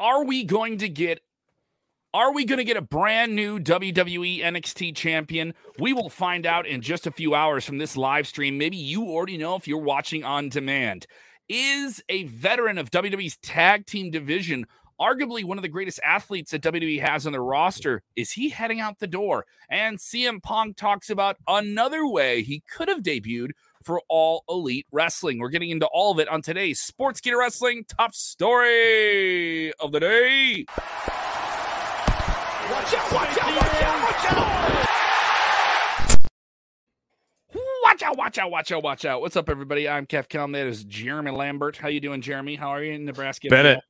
are we going to get are we going to get a brand new WWE NXT champion? We will find out in just a few hours from this live stream. Maybe you already know if you're watching on demand. Is a veteran of WWE's tag team division, arguably one of the greatest athletes that WWE has on their roster, is he heading out the door? And CM Punk talks about another way he could have debuted for all elite wrestling. We're getting into all of it on today's Sports Sportskeeda Wrestling top story of the day. Watch out, watch out, watch out, watch out. Watch out, watch out, watch out, watch out. What's up, everybody? I'm Kev Kellum. That is Jeremy Lambert. How you doing, Jeremy? How are you in Nebraska? Bennett.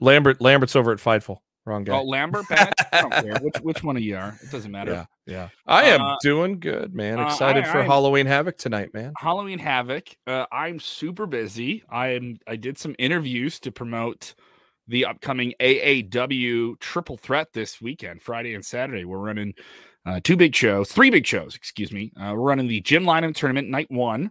Lambert. Lambert's over at Fightful. Wrong guy. Oh, Lambert, Bennett? I don't care. Which, which one of you are? It doesn't matter. Yeah, yeah. I am Uh, doing good, man. uh, Excited I- for I'm- Halloween Havoc tonight, man. Halloween Havoc. Uh, I'm super busy. I am. I did some interviews to promote the upcoming AAW Triple Threat this weekend, Friday and Saturday. We're running uh, two big shows, three big shows. Excuse me. Uh, we're running the Jim Lynam tournament night one,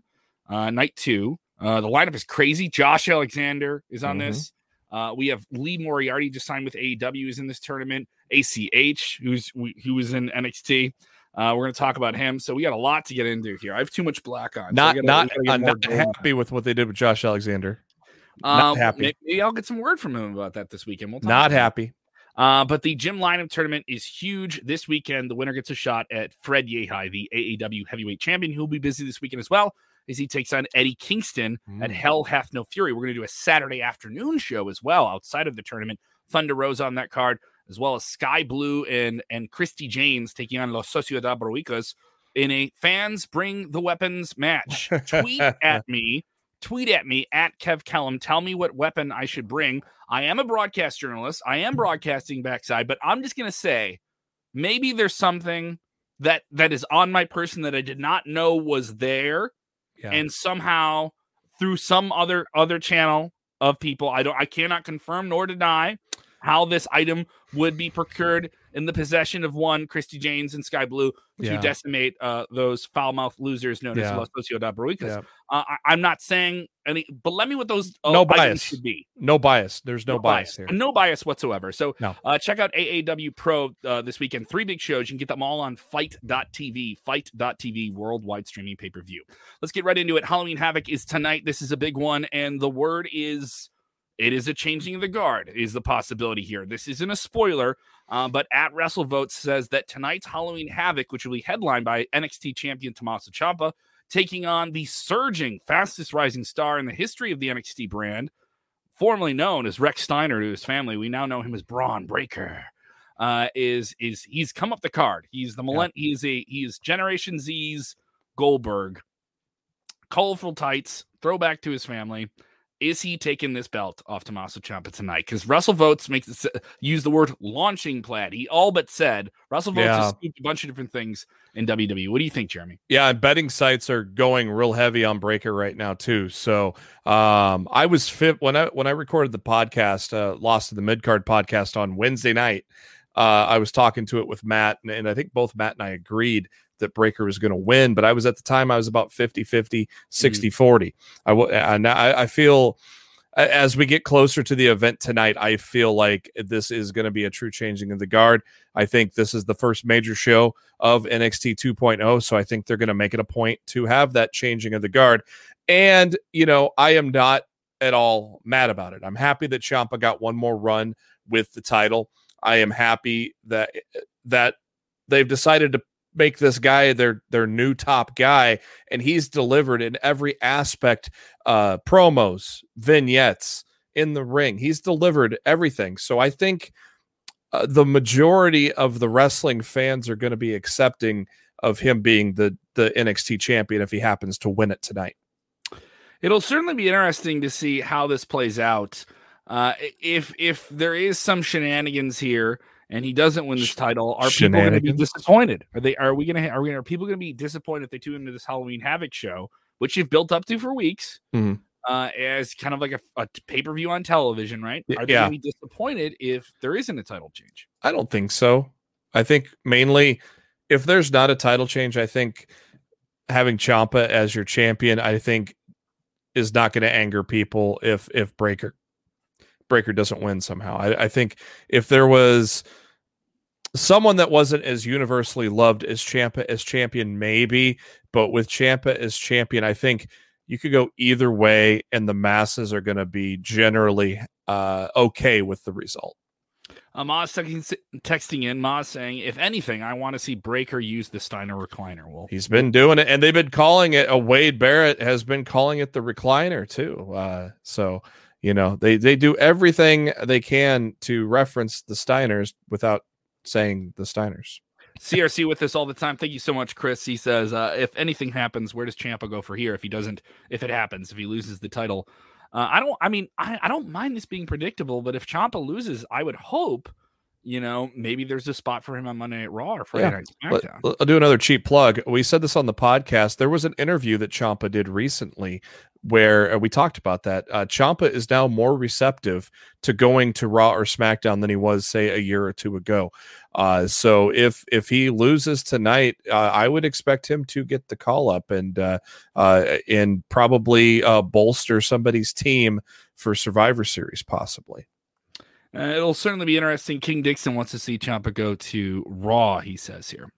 uh, night two. Uh, the lineup is crazy. Josh Alexander is on Mhm. this. Uh, we have Lee Moriarty just signed with AEW is in this tournament. ACH, who's who was in NXT. Uh, we're going to talk about him. So we got a lot to get into here. I have too much black on. so Not, gotta- not, get not happy with what they did with Josh Alexander. Um, not happy. may- Maybe I'll get some word from him about that this weekend. We'll talk Not happy. Uh, but the Jim Lynam tournament is huge this weekend. The winner gets a shot at Fred Yehi, the AAW heavyweight champion, will be busy this weekend as well as he takes on Eddie Kingston at Mm. Hell Hath No Fury. We're going to do a Saturday afternoon show as well outside of the tournament. Thunder Rosa on that card, as well as Sky Blue and and Christy James taking on Los Sociedad Broicas in a fans bring the weapons match. Tweet at me, tweet at me at Kev Kellum. Tell me what weapon I should bring. I am a broadcast journalist. I am broadcasting backside, but I'm just gonna say maybe there's something that that is on my person that I did not know was there And somehow through some other other channel of people i don't i cannot confirm nor deny how this item would be procured in the possession of one christy james and sky blue to Yeah. decimate uh, those foul-mouthed losers known Yeah. as los sociedad Broicas. Yeah. Uh, I, i'm not saying any but let me what those uh, No bias. should be no bias. There's no, bias, here. no bias whatsoever. So No. uh, check out AAW Pro uh, this weekend. Three big shows. You can get them all on fight.tv, fight.tv, worldwide streaming pay per view. Let's get right into it. Halloween Havoc is tonight. This is a big one. And the word is it is a changing of the guard, is the possibility here. This isn't a spoiler, uh, but at WrestleVote says that tonight's Halloween Havoc, which will be headlined by NXT champion Tommaso Ciampa, taking on the surging, fastest rising star in the history of the NXT brand, formerly known as Rechsteiner to his family. We now know him as Bron Breakker. Uh, is is he's come up the card? He's the millenn. He is a he is Generation Z's Goldberg. Colorful tights, throwback to his family. Is he taking this belt off Tommaso Ciampa tonight? Because WrestleVotes makes it use the word launching plaid. He all but said WrestleVotes Yeah. has a bunch of different things in WWE. What do you think, Jeremy? Yeah, and betting sites are going real heavy on Breakker right now too. So um, I was fit when I when I recorded the podcast, uh, Lost to the Midcard podcast on Wednesday night. Uh, I was talking to it with Matt, and, and I think both Matt and I agreed that Breakker was going to win. But I was at the time I was about 50 50, 60 40. I I, I feel as we get closer to the event tonight, I feel like this is going to be a true changing of the guard. I think this is the first major show of NXT 2.0. oh, So I think they're going to make it a point to have that changing of the guard. And, you know, I am not at all mad about it. I'm happy that Ciampa got one more run with the title. I am happy that that they've decided to make this guy their their new top guy and he's delivered in every aspect uh promos vignettes in the ring he's delivered everything so i think uh, the majority of the wrestling fans are going to be accepting of him being the the NXT champion if he happens to win it tonight. It'll certainly be interesting to see how this plays out. Uh, if if there is some shenanigans here and he doesn't win this title, are people going to be disappointed? Are they? Are we going to? Are we? Are people going to be disappointed if they tune into this Halloween Havoc show, which you've built up to for weeks, Mhm. uh, as kind of like a, a pay per view on television, right? Are they yeah. going to be disappointed if there isn't a title change? I don't think so. I think mainly if there's not a title change, I think having Ciampa as your champion, I think is not going to anger people if if Breakker Breakker doesn't win somehow. I, I think if there was someone that wasn't as universally loved as Ciampa as champion, maybe, but with Ciampa as champion, I think you could go either way, and the masses are going to be generally uh, okay with the result. Uh, Moz texting, texting in, Moz saying, if anything, I want to see Breakker use the Steiner recliner. Well, he's been doing it, and they've been calling it. A uh, Wade Barrett has been calling it the recliner too. Uh, so you know they they do everything they can to reference the Steiners without saying the Steiners. CRC with us all the time. Thank you so much, Chris. He says, uh, if anything happens, where does Ciampa go for here? If he doesn't, if it happens, if he loses the title, uh, I don't. I mean, I, I don't mind this being predictable, but if Ciampa loses, I would hope you know, maybe there's a spot for him on Monday Night Raw or Friday yeah. Night SmackDown. I'll do another cheap plug. We said this on the podcast. There was an interview that Ciampa did recently where uh, we talked about that. Uh, Ciampa is now more receptive to going to Raw or SmackDown than he was, say, a year or two ago. Uh, so if if he loses tonight, uh, I would expect him to get the call up and uh, uh, and probably uh bolster somebody's team for Survivor Series, possibly. It'll certainly be interesting. King Dixon wants to see Ciampa go to Raw, he says here.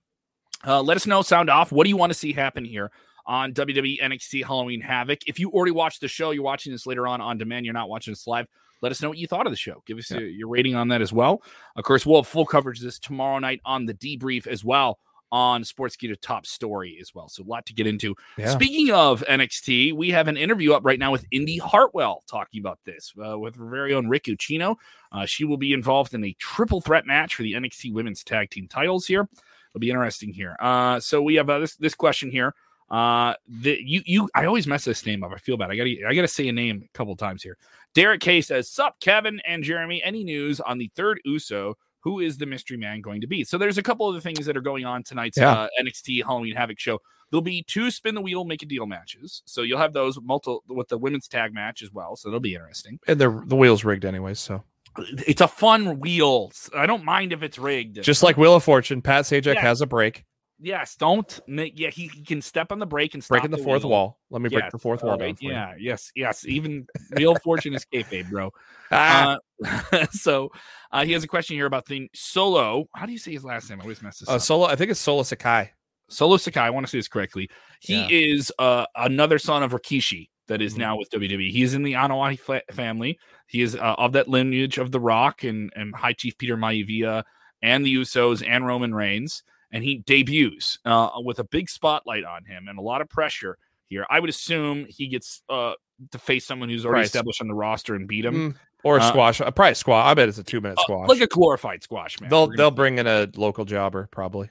Uh, let us know, sound off. What do you want to see happen here on WWE NXT Halloween Havoc? If you already watched the show, you're watching this later on on demand, you're not watching this live. Let us know what you thought of the show. Give us yeah. your rating on that as well. Of course, we'll have full coverage this tomorrow night on the debrief as well on Sports Sportskeeda Top Story as well. So a lot to get into. Yeah. Speaking of NXT, we have an interview up right now with Indy Hartwell talking about this uh, with her very own Rick Ucchino. Uh, she will be involved in a triple threat match for the NXT Women's Tag Team titles here. It'll be interesting here. Uh, so we have uh, this this question here. Uh, the, you you I always mess this name up. I feel bad. I gotta I gotta say a name a couple times here. Derek K says, "Sup, Kevin and Jeremy? Any news on the third USO who is the mystery man going to be? So there's a couple of the things that are going on tonight's yeah. uh, NXT Halloween Havoc show. There'll be two spin the wheel, make a deal matches. So you'll have those multiple with the women's tag match as well. So it'll be interesting. And the the wheel's rigged anyway, so it's a fun wheel. I don't mind if it's rigged. Just like Wheel of Fortune, Pat Sajak yeah. has a break. Yes, don't make. Yeah, he, he can step on the brake and breaking the, the, fourth wheel. wall. Let me yes, break the fourth wall right, down. yeah, you. yes, yes. Even real Fortune is kayfabe, bro. Ah. Uh, so uh, he has a question here about the Solo. How do you say his last name? I always mess this uh, up. Solo. I think it's Solo Sakai. Solo Sakai. I want to say this correctly. He yeah. is uh, another son of Rikishi that is mm-hmm. now with WWE. He is in the Anoa'i family. He is uh, of that lineage of The Rock and, and High Chief Peter Maivia and the Usos and Roman Reigns. And he debuts uh, with a big spotlight on him and a lot of pressure here. I would assume he gets uh, to face someone who's already Price. established on the roster and beat him. Mm, or a uh, squash, uh, probably squash. I bet it's a two minute uh, squash, like a glorified squash man. They'll they'll bring in a local jobber probably.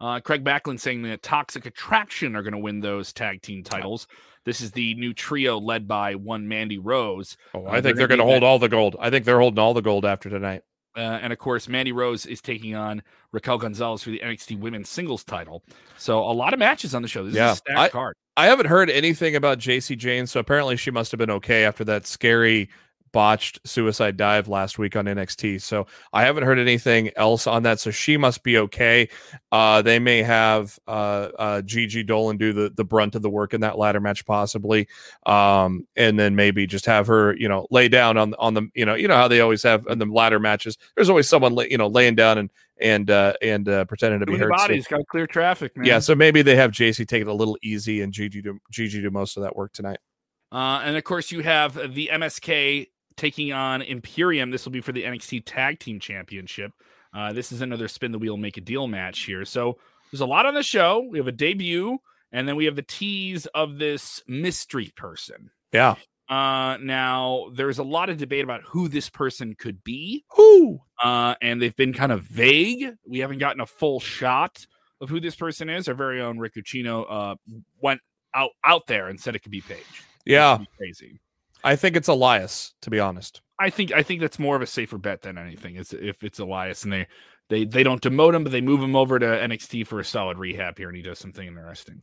Uh, Craig Backlund saying that Toxic Attraction are going to win those tag team titles. This is the new trio led by one Mandy Rose. Oh, uh, I think they're, they're going to hold all the gold. I think they're holding all the gold after tonight. Uh, and of course, Mandy Rose is taking on Raquel Gonzalez for the NXT Women's Singles title. So a lot of matches on the show. This yeah, is a stacked I, card. I haven't heard anything about Jacy Jayne, so apparently she must have been okay after that scary botched suicide dive last week on NXT. So I haven't heard anything else on that. So she must be okay. Uh, they may have uh, uh, Gigi Dolin do the, the brunt of the work in that ladder match, possibly, um, and then maybe just have her, you know, lay down on on the, you know, you know how they always have in the ladder matches. There's always someone, lay, you know, laying down and and uh, and uh, pretending to be hurt. Body's so, got clear traffic, man. Yeah, so maybe they have Jacy take it a little easy and Gigi do Gigi do most of that work tonight. Uh, and of course, you have the MSK taking on Imperium. This will be for the NXT Tag Team Championship. Uh, this is another spin the wheel, make a deal match here. So there's a lot on the show. We have a debut, and then we have the tease of this mystery person. Yeah. Uh, now there's a lot of debate about who this person could be. Who? Uh, and they've been kind of vague. We haven't gotten a full shot of who this person is. Our very own Rick Ucchino uh went out out there and said it could be Paige. Yeah, crazy. I think it's Elias, to be honest. I think I think that's more of a safer bet than anything. Is if it's Elias and they they they don't demote him, but they move him over to NXT for a solid rehab here, and he does something interesting.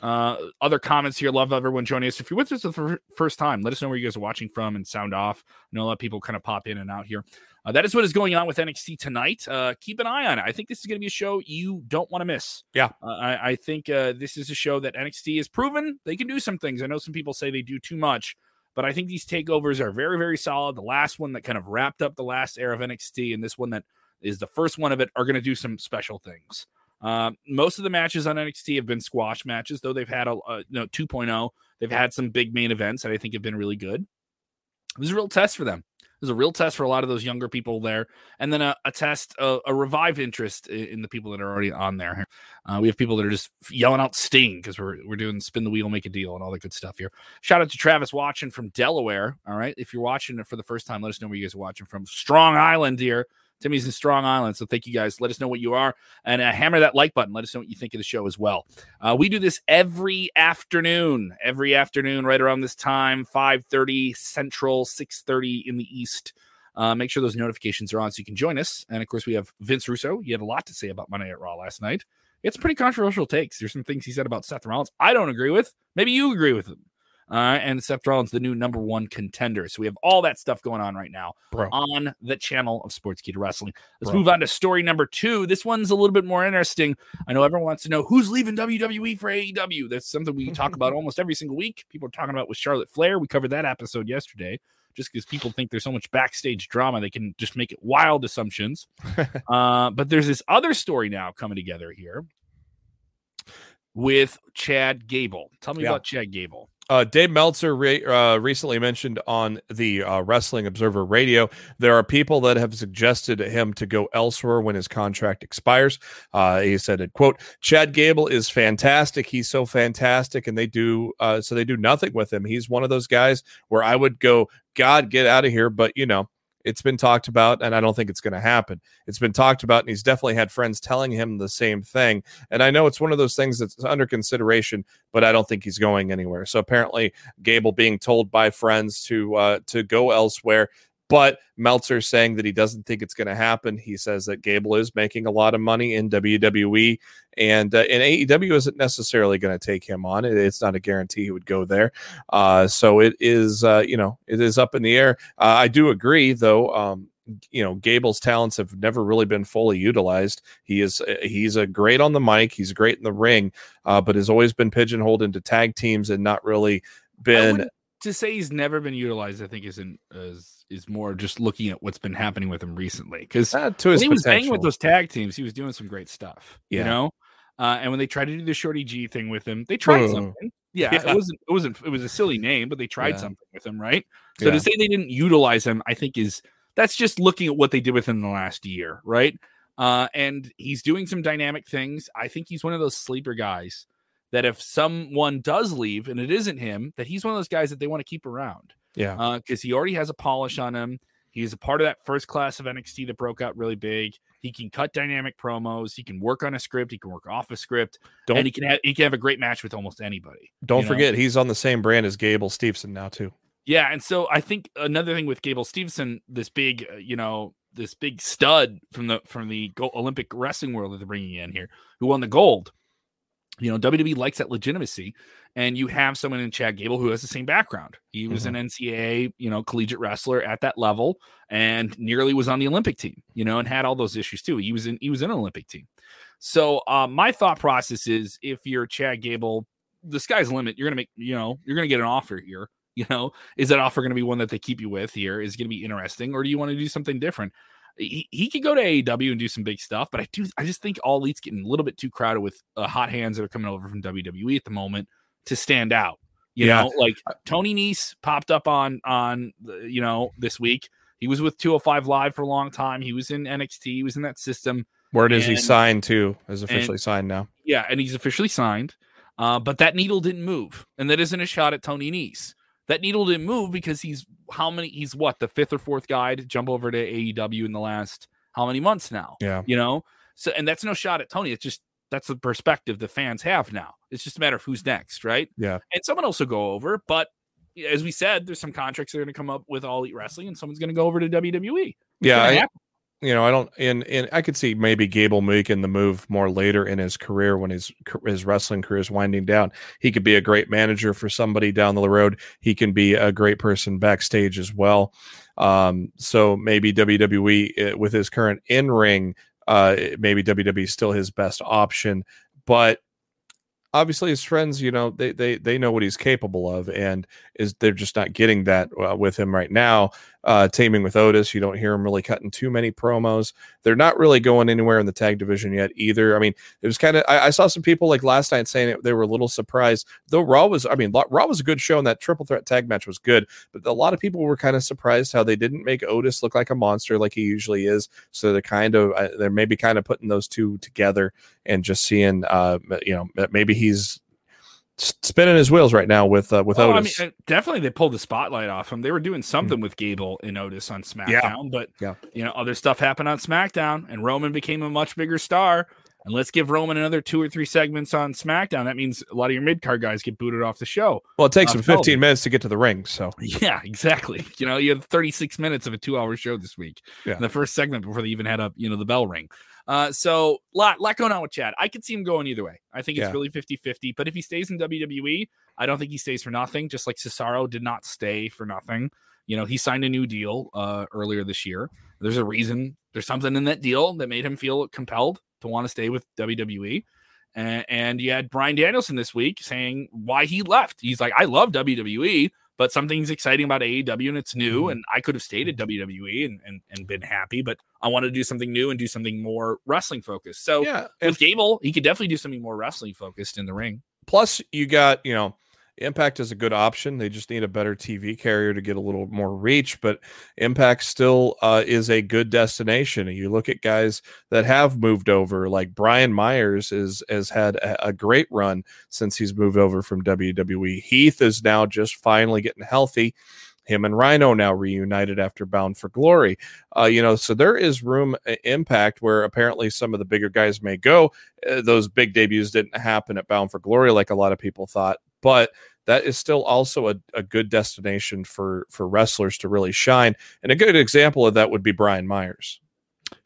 Uh, other comments here. Love everyone joining us. If you're with us for the first time, let us know where you guys are watching from and sound off. I know a lot of people kind of pop in and out here. Uh, that is what is going on with NXT tonight. Uh, keep an eye on it. I think this is going to be a show you don't want to miss. Yeah. Uh, I, I, think uh, this is a show that NXT has proven they can do some things. I know some people say they do too much, But I think these takeovers are very, very solid. The last one that kind of wrapped up the last era of NXT, and this one that is the first one of it, are going to do some special things. Uh, most of the matches on NXT have been squash matches, though they've had a, a you know 2.0. They've had some big main events that I think have been really good. This is a real test for them. Is a real test for a lot of those younger people there, and then a, a test, a, a, revived interest in, in, the people that are already on there. Uh, we have people that are just yelling out Sting because we're we're doing spin the wheel, make a deal, and all that good stuff here. Shout out to Travis watching from Delaware. All right, if you're watching it for the first time, let us know where you guys are watching from. Strong Island here. Timmy's in Strong Island. So thank you guys. Let us know what you are and uh, hammer that like button. Let us know what you think of the show as well. Uh, we do this every afternoon, every afternoon, right around this time, 5:30 Central, 6:30 in the East. Uh, make sure those notifications are on so you can join us. And of course, we have Vince Russo. He had a lot to say about Monday at Raw last night. It's pretty controversial takes. There's some things he said about Seth Rollins I don't agree with. Maybe you agree with him. Uh, and Seth Rollins, the new number one contender. So we have all that stuff going on right now Bro. on the channel of Sportskeeda Wrestling. Let's Bro. move on to story number two. This one's a little bit more interesting. I know everyone wants to know who's leaving WWE for AEW. That's something we talk about almost every single week. People are talking about with Charlotte Flair. We covered that episode yesterday. Just because people think there's so much backstage drama, they can just make it wild assumptions. uh, but there's this other story now coming together here with Chad Gable. Tell me yeah. about Chad Gable. Uh, Dave Meltzer re- uh, recently mentioned on the uh, Wrestling Observer Radio there are people that have suggested him to go elsewhere when his contract expires. Uh, he said, "quote Chad Gable is fantastic. He's so fantastic, and they do uh, so they do nothing with him. He's one of those guys where I would go, God, get out of here. But you know, it's been talked about, and I don't think it's going to happen. It's been talked about, and he's definitely had friends telling him the same thing. And I know it's one of those things that's under consideration, but I don't think he's going anywhere. So apparently, Gable being told by friends to uh, to go elsewhere but Meltzer saying that he doesn't think it's going to happen. He says that Gable is making a lot of money in WWE, and uh, and AEW isn't necessarily going to take him on. It, it's not a guarantee he would go there. Uh, so it is, uh, you know, it is up in the air. Uh, I do agree, though. Um, you know Gable's talents have never really been fully utilized. He is uh, he's a great on the mic, he's great in the ring, uh, but has always been pigeonholed into tag teams and not really been. To say he's never been utilized, I think isn't as is more just looking at what's been happening with him recently. Because uh, when he was hanging with those tag teams, he was doing some great stuff. Yeah. You know, uh, and when they tried to do the Shorty G thing with him, they tried something. Yeah, yeah, it wasn't. It wasn't. It was a silly name, but they tried yeah. something with him, right? So yeah. to say they didn't utilize him, I think is that's just looking at what they did with him in the last year, right? Uh, and he's doing some dynamic things. I think he's one of those sleeper guys that if someone does leave and it isn't him, that he's one of those guys that they want to keep around. Yeah. Because uh, he already has a polish on him. He's a part of that first class of NXT that broke out really big. He can cut dynamic promos. He can work on a script. He can work off a script. Don't, and he can have he can have a great match with almost anybody. Don't forget, know? he's on the same brand as Gable Steveson now too. Yeah, and so I think another thing with Gable Steveson, this big, uh, you know, this big stud from the from the Olympic wrestling world that they're bringing in here, who won the gold. You know, WWE likes that legitimacy, and you have someone in Chad Gable who has the same background. He was mm-hmm. an NCAA, you know, collegiate wrestler at that level, and nearly was on the Olympic team. You know, and had all those issues too. He was in he was in an Olympic team. So uh, my thought process is, if you're Chad Gable, the sky's the limit. You're gonna make, you know, you're gonna get an offer here. You know, is that offer going to be one that they keep you with here? Is going to be interesting, or do you want to do something different? He, he could go to AEW and do some big stuff, but I do I just think all elite's getting a little bit too crowded with uh, hot hands that are coming over from WWE at the moment to stand out. You yeah. know, like Tony Nese popped up on on you know this week. He was with 205 Live for a long time. He was in NXT. He was in that system. Where does he signed to? Is officially and, signed now. Yeah, and he's officially signed. Uh, but that needle didn't move, and that isn't a shot at Tony Nese. That needle didn't move because he's how many? He's what the fifth or fourth guy to jump over to AEW in the last how many months now? Yeah, you know. So and that's no shot at Tony. It's just that's the perspective the fans have now. It's just a matter of who's next, right? Yeah. And someone else will go over, but as we said, there's some contracts that are going to come up with All Elite Wrestling, and someone's going to go over to WWE. It's yeah, I, you know, I don't, and and I could see maybe Gable making the move more later in his career when his his wrestling career is winding down. He could be a great manager for somebody down the road. He can be a great person backstage as well. Um, so maybe WWE eh, with his current in ring, uh, maybe WWE is still his best option. But obviously his friends, you know, they they they know what he's capable of, and is they're just not getting that uh, with him right now. Uh, taming with Otis, you don't hear him really cutting too many promos. They're not really going anywhere in the tag division yet either. I mean, it was kind of I, I, saw some people like last night saying it, they were a little surprised, though Raw was. I mean, Raw was a good show, and that triple threat tag match was good. But a lot of people were kind of surprised how they didn't make Otis look like a monster like he usually is. So they're kind of uh, they're maybe kind of putting those two together and just seeing, uh, you know, maybe he's spinning his wheels right now with uh, with oh, Otis. I mean, definitely they pulled the spotlight off him. They were doing something mm-hmm. with Gable and Otis on SmackDown, yeah. but yeah. you know, other stuff happened on SmackDown, and Roman became a much bigger star. And let's give Roman another two or three segments on SmackDown. That means a lot of your mid card guys get booted off the show. Well, it takes uh, them 15 television. minutes to get to the ring. So, yeah, exactly. You know, you have 36 minutes of a two hour show this week. Yeah. the first segment before they even had up, you know, the bell ring. Uh, so lot lot going on with Chad. I could see him going either way. I think it's yeah. really 50-50. But if he stays in WWE, I don't think he stays for nothing. Just like Cesaro did not stay for nothing. You know, he signed a new deal uh, earlier this year. There's a reason. There's something in that deal that made him feel compelled to want to stay with WWE. And, and you had Bryan Danielson this week saying why he left. He's like, I love WWE, but something's exciting about AEW and it's new. Mm-hmm. And I could have stayed at WWE and, and, and been happy, but I want to do something new and do something more wrestling focused. So yeah, with Gable, he could definitely do something more wrestling focused in the ring. Plus, you got, you know, Impact is a good option. They just need a better TV carrier to get a little more reach, but Impact still uh, is a good destination. You look at guys that have moved over, like Brian Myers is has had a, a great run since he's moved over from WWE. Heath is now just finally getting healthy him and Rhino now reunited after Bound for Glory. Uh, you know, so there is room uh, impact where apparently some of the bigger guys may go. Uh, those big debuts didn't happen at Bound for Glory like a lot of people thought, but that is still also a, a good destination for for wrestlers to really shine. And a good example of that would be Brian Myers.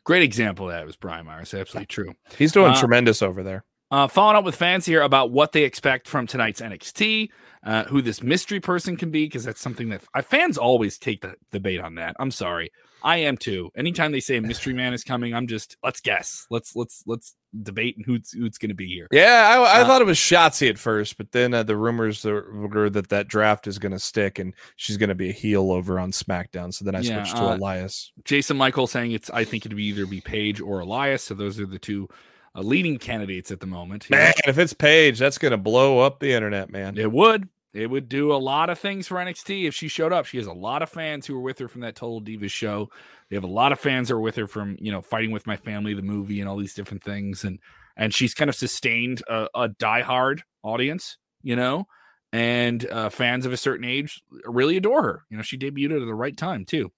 Great example of that was Brian Myers. Absolutely true. He's doing uh, tremendous over there. Uh, following up with fans here about what they expect from tonight's NXT uh, who this mystery person can be because that's something that uh, fans always take the debate on that. I'm sorry, I am too. Anytime they say a mystery man is coming, I'm just let's guess, let's let's let's debate and who's who's going to be here. Yeah, I, I uh, thought it was Shotzi at first, but then uh, the rumors were that that draft is going to stick and she's going to be a heel over on SmackDown. So then I yeah, switched to uh, Elias. Jason Michael saying it's I think it'd be either be Paige or Elias. So those are the two uh, leading candidates at the moment. Man, if it's Paige, that's going to blow up the internet, man. It would. It would do a lot of things for NXT if she showed up. She has a lot of fans who are with her from that Total Divas show. They have a lot of fans who are with her from you know Fighting with My Family, the movie, and all these different things. And and she's kind of sustained a, a diehard audience, you know, and uh, fans of a certain age really adore her. You know, she debuted at the right time too.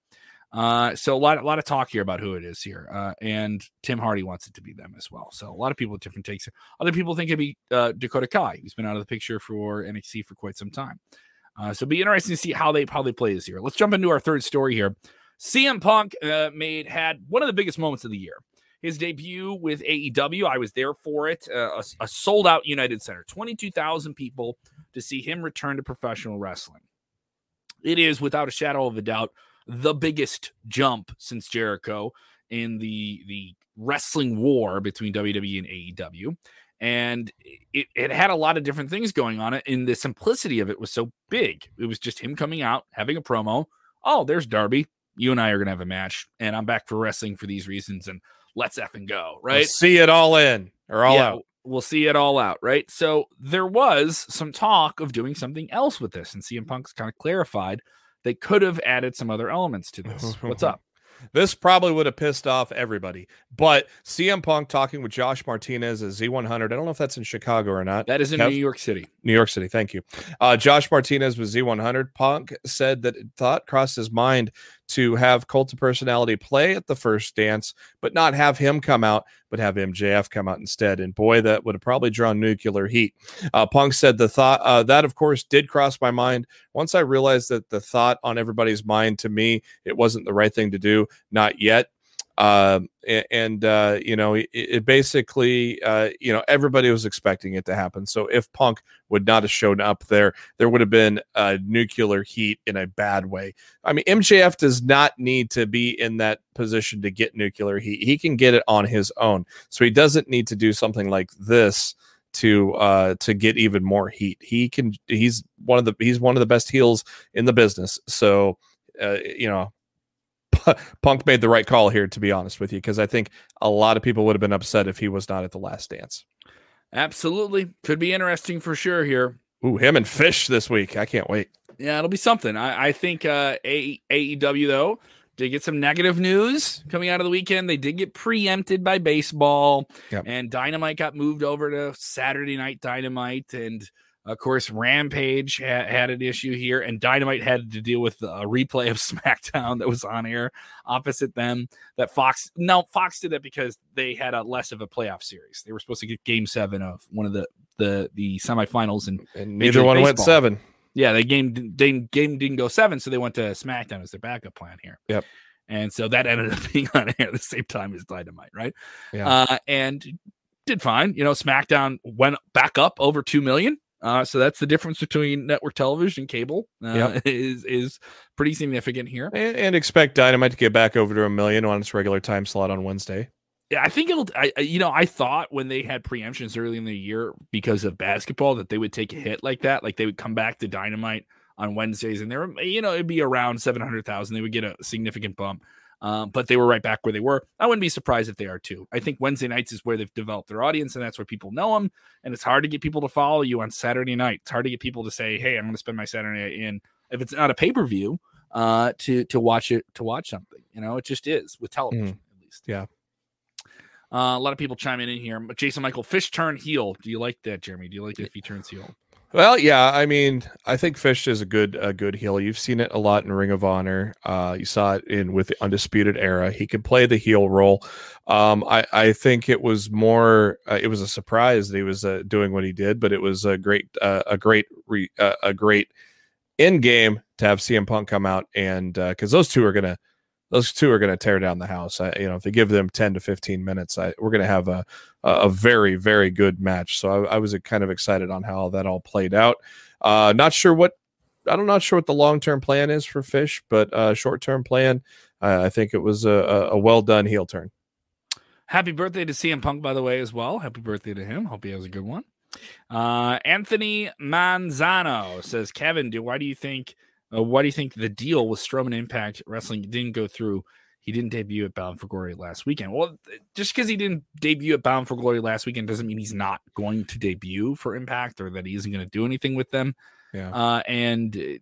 Uh, so a lot, a lot of talk here about who it is here, uh, and Tim Hardy wants it to be them as well. So a lot of people with different takes. Other people think it'd be uh, Dakota Kai, who's been out of the picture for NXT for quite some time. Uh, so be interesting to see how they they play this year. Let's jump into our third story here. CM Punk uh, made had one of the biggest moments of the year. His debut with AEW, I was there for it. Uh, a, a sold out United Center, twenty two thousand people to see him return to professional wrestling. It is without a shadow of a doubt the biggest jump since Jericho in the the wrestling war between WWE and AEW. And it, it had a lot of different things going on it. And the simplicity of it was so big. It was just him coming out, having a promo. Oh, there's Darby. You and I are gonna have a match, and I'm back for wrestling for these reasons. And let's effing go, right? We'll see it all in or all yeah, out. We'll see it all out, right? So there was some talk of doing something else with this, and CM Punk's kind of clarified they could have added some other elements to this. What's up? This probably would have pissed off everybody. But CM Punk talking with Josh Martinez at Z100. I don't know if that's in Chicago or not. That is in Kev? New York City. New York City. Thank you. Uh, Josh Martinez with Z100. Punk said that thought crossed his mind to have Cult of Personality play at the first dance, but not have him come out, but have MJF come out instead. And boy, that would have probably drawn nuclear heat. Uh, Punk said the thought uh, that, of course, did cross my mind. Once I realized that the thought on everybody's mind to me, it wasn't the right thing to do. Not yet. Uh, and uh, you know, it, it basically, uh, you know, everybody was expecting it to happen. So if Punk would not have shown up there, there would have been a nuclear heat in a bad way. I mean, MJF does not need to be in that position to get nuclear heat. He can get it on his own. So he doesn't need to do something like this to uh to get even more heat. He can he's one of the he's one of the best heels in the business. So uh, you know Punk made the right call here, to be honest with you, because I think a lot of people would have been upset if he was not at the last dance. Absolutely. Could be interesting for sure here. Ooh, him and Fish this week. I can't wait. Yeah, it'll be something. I, I think uh, A- AEW, though, did get some negative news coming out of the weekend. They did get preempted by baseball, yep. and Dynamite got moved over to Saturday Night Dynamite. And of course, Rampage ha- had an issue here, and Dynamite had to deal with a replay of SmackDown that was on air opposite them. That Fox, no, Fox did that because they had a less of a playoff series. They were supposed to get Game Seven of one of the the the semifinals, and, and neither one baseball. went seven. Yeah, the game they, game didn't go seven, so they went to SmackDown as their backup plan here. Yep. And so that ended up being on air at the same time as Dynamite, right? Yeah. Uh, and did fine. You know, SmackDown went back up over two million uh, so that's the difference between network television and cable. Uh, yep. is is pretty significant here. And, and, expect Dynamite to get back over to a million on its regular time slot on Wednesday. Yeah, I think it'll. I you know I thought when they had preemptions early in the year because of basketball that they would take a hit like that, like they would come back to Dynamite on Wednesdays and they were you know it'd be around seven hundred thousand. They would get a significant bump. Um, but they were right back where they were. I wouldn't be surprised if they are too. I think Wednesday nights is where they've developed their audience, and that's where people know them. And it's hard to get people to follow you on Saturday night. It's hard to get people to say, "Hey, I'm going to spend my Saturday night in." If it's not a pay per view, uh, to to watch it to watch something, you know, it just is with television mm, at least. Yeah. Uh, a lot of people chiming in here. Jason Michael Fish turn heel. Do you like that, Jeremy? Do you like it if he turns heel? Well, yeah, I mean, I think Fish is a good a good heel. You've seen it a lot in Ring of Honor. Uh, you saw it in with the Undisputed Era. He can play the heel role. Um, I I think it was more. Uh, it was a surprise that he was uh, doing what he did, but it was a great uh, a great re, uh, a great end game to have CM Punk come out and because uh, those two are gonna those two are to tear down the house. I, you know, if they give them 10 to 15 minutes, I, we're to have a, a very, very good match. So I, I, was kind of excited on how that all played out. Uh, not sure what, I'm not sure what the long-term plan is for Fish, but uh, short-term plan, uh, I think it was a, a well done heel turn. Happy birthday to CM Punk, by the way, as well. Happy birthday to him. Hope he has a good one. Uh, Anthony Manzano says, Kevin, do why do you think uh, why do you think the deal with Strowman Impact Wrestling didn't go through? He didn't debut at Bound for Glory last weekend. Well, just because he didn't debut at Bound for Glory last weekend doesn't mean he's not going to debut for Impact or that he isn't going to do anything with them. Yeah. Uh, and the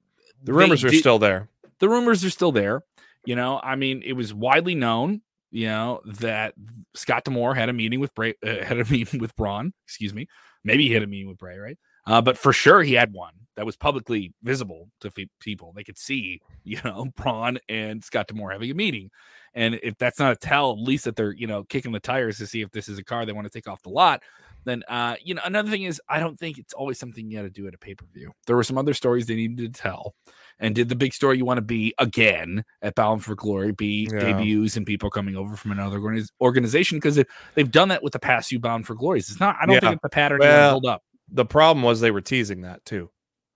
rumors are still there. The rumors are still there. You know, I mean, it was widely known, you know, that Scott D'Amore had a meeting with Bray, uh, had a meeting with Braun. Excuse me. Maybe he had a meeting with Bray, right? Uh, but for sure, he had one that was publicly visible to f- people. They could see, you know, Braun and Scott D'Amore having a meeting. And if that's not a tell, at least that they're, you know, kicking the tires to see if this is a car they want to take off the lot, then, uh, you know, another thing is, I don't think it's always something you got to do at a pay per view. There were some other stories they needed to tell. And did the big story you want to be again at Bound for Glory be yeah. debuts and people coming over from another organization? Because they've done that with the past few Bound for Glories. It's not, I don't yeah. think it's the pattern well, build up. The problem was they were teasing that too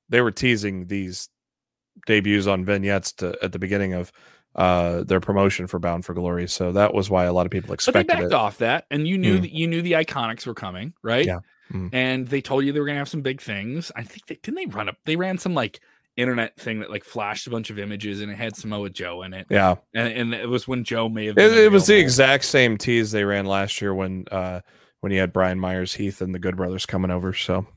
they were teasing these debuts on vignettes to, at the beginning of uh, their promotion for Bound for Glory. So that was why a lot of people expected but they backed it. off that, and you knew mm. that you knew the Iconics were coming, right? Yeah. Mm. And they told you they were gonna have some big things. I think they didn't they run up. They ran some like internet thing that like flashed a bunch of images and it had Samoa Joe in it. Yeah. And, and it was when Joe may have. It, it was the exact same tease they ran last year when uh when he had Brian Myers Heath and the Good Brothers coming over. So.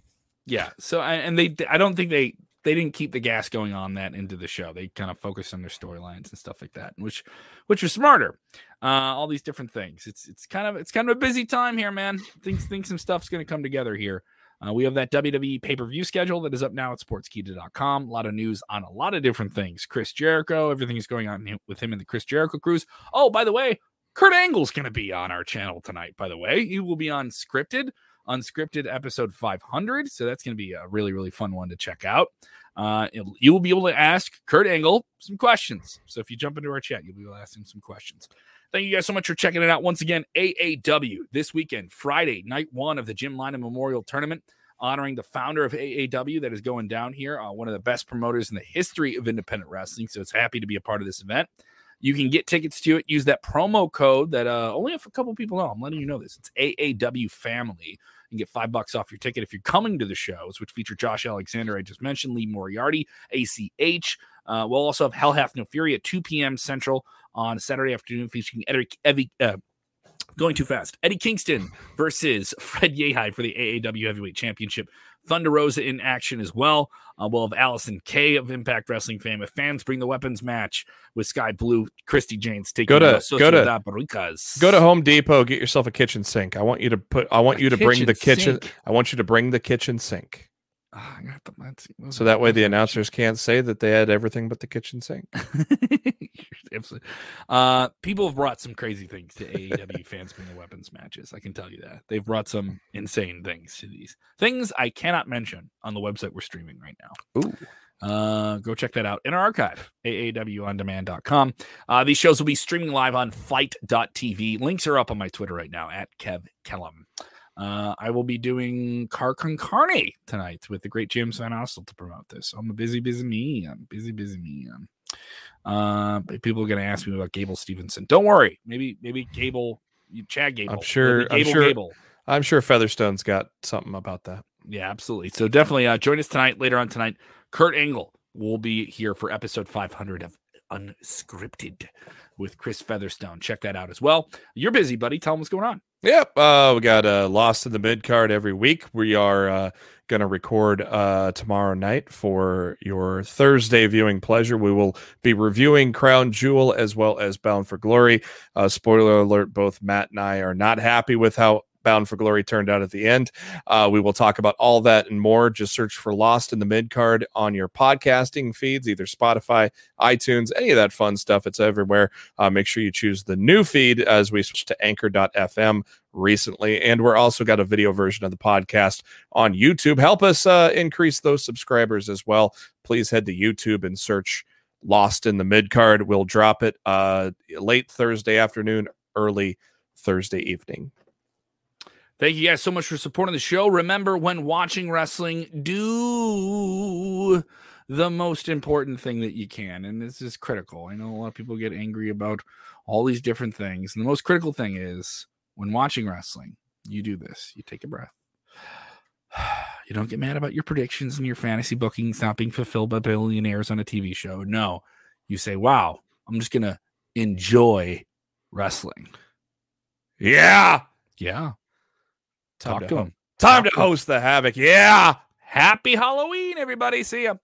Yeah. So and they I don't think they they didn't keep the gas going on that into the show. They kind of focused on their storylines and stuff like that, which which was smarter. Uh, all these different things. It's it's kind of it's kind of a busy time here, man. Think think some stuff's going to come together here. Uh, we have that WWE pay per view schedule that is up now at sportskeeda.com. A lot of news on a lot of different things. Chris Jericho, everything is going on with him and the Chris Jericho cruise. Oh, by the way, Kurt Angle's going to be on our channel tonight, by the way. He will be on Scripted unscripted episode 500. So that's going to be a really, really fun one to check out. Uh, you will be able to ask Kurt Angle some questions. So if you jump into our chat, you'll be able to ask him some questions. Thank you guys so much for checking it out. Once again, AAW this weekend, Friday, night one of the Jim Lynam Memorial Tournament, honoring the founder of AAW that is going down here, uh, one of the best promoters in the history of independent wrestling. So it's happy to be a part of this event. You can get tickets to it. Use that promo code that uh, only if a couple people know. I'm letting you know this. It's AAW Family. Can get five bucks off your ticket if you're coming to the shows, which feature Josh Alexander, I just mentioned, Lee Moriarty, ACH. Uh, we'll also have Hell Hath No Fury at 2 p.m. Central on Saturday afternoon, featuring Eddie, Evie, uh, going too fast. Eddie Kingston versus Fred Yehi for the AAW Heavyweight Championship. Thunder Rosa in action as well. Uh, we'll have Allysin Kay of Impact Wrestling fame. If fans bring the weapons match with Sky Blue, Christy James taking Go to- go to- Sociedad Go to Home Depot, get yourself a kitchen sink. I want you to put. I want A you to bring the kitchen kitchen. sink? I want you to bring the kitchen sink, I got the- let's see, so that way the announcers can't say that they had everything but the kitchen sink. Absolutely. Uh, people have brought some crazy things to AEW fans the weapons matches. I can tell you that they've brought some insane things to these things I cannot mention on the website we're streaming right now. Ooh. Uh, go check that out in our archive, aawondemand.com. Uh, these shows will be streaming live on fight.tv. Links are up on my Twitter right now at Kev Kellum. Uh, I will be doing Car Con Carne tonight with the great James Van Ossel to promote this. I'm a busy, busy me. I'm busy, busy me. Um, uh, people are going to ask me about Gable Stevenson. Don't worry. Maybe, maybe Gable, you Chad Gable. I'm sure- Maybe I'm sure- Gable. I'm sure Featherstone's got something about that. Yeah, absolutely. So definitely uh, join us tonight. Later on tonight, Kurt Angle will be here for episode 500 of Unscripted with Chris Featherstone. Check that out as well. You're busy, buddy. Tell them what's going on. Yep. Uh, we got uh, Lost in the Mid card every week. We are uh, going to record uh, tomorrow night for your Thursday viewing pleasure. We will be reviewing Crown Jewel as well as Bound for Glory. Uh, spoiler alert: both Matt and I are not happy with how Bound for Glory turned out at the end. Uh, we will talk about all that and more. Just search for Lost in the Midcard on your podcasting feeds, either Spotify, iTunes, any of that fun stuff. It's everywhere. Uh, make sure you choose the new feed as we switch to anchor.fm recently. And we're also got a video version of the podcast on YouTube. Help us uh, increase those subscribers as well. Please head to YouTube and search Lost in the Midcard. We'll drop it uh, late Thursday afternoon, early Thursday evening. Thank you guys so much for supporting the show. Remember, when watching wrestling, do the most important thing that you can. And this is critical. I know a lot of people get angry about all these different things. And the most critical thing is when watching wrestling, you do this you take a breath. You don't get mad about your predictions and your fantasy bookings not being fulfilled by billionaires on a TV show. No, you say, wow, I'm just going to enjoy wrestling. Yeah. Yeah. Time Talk to to him. Time to Talk to him. host the Havoc. Yeah. Happy Halloween, everybody. See ya.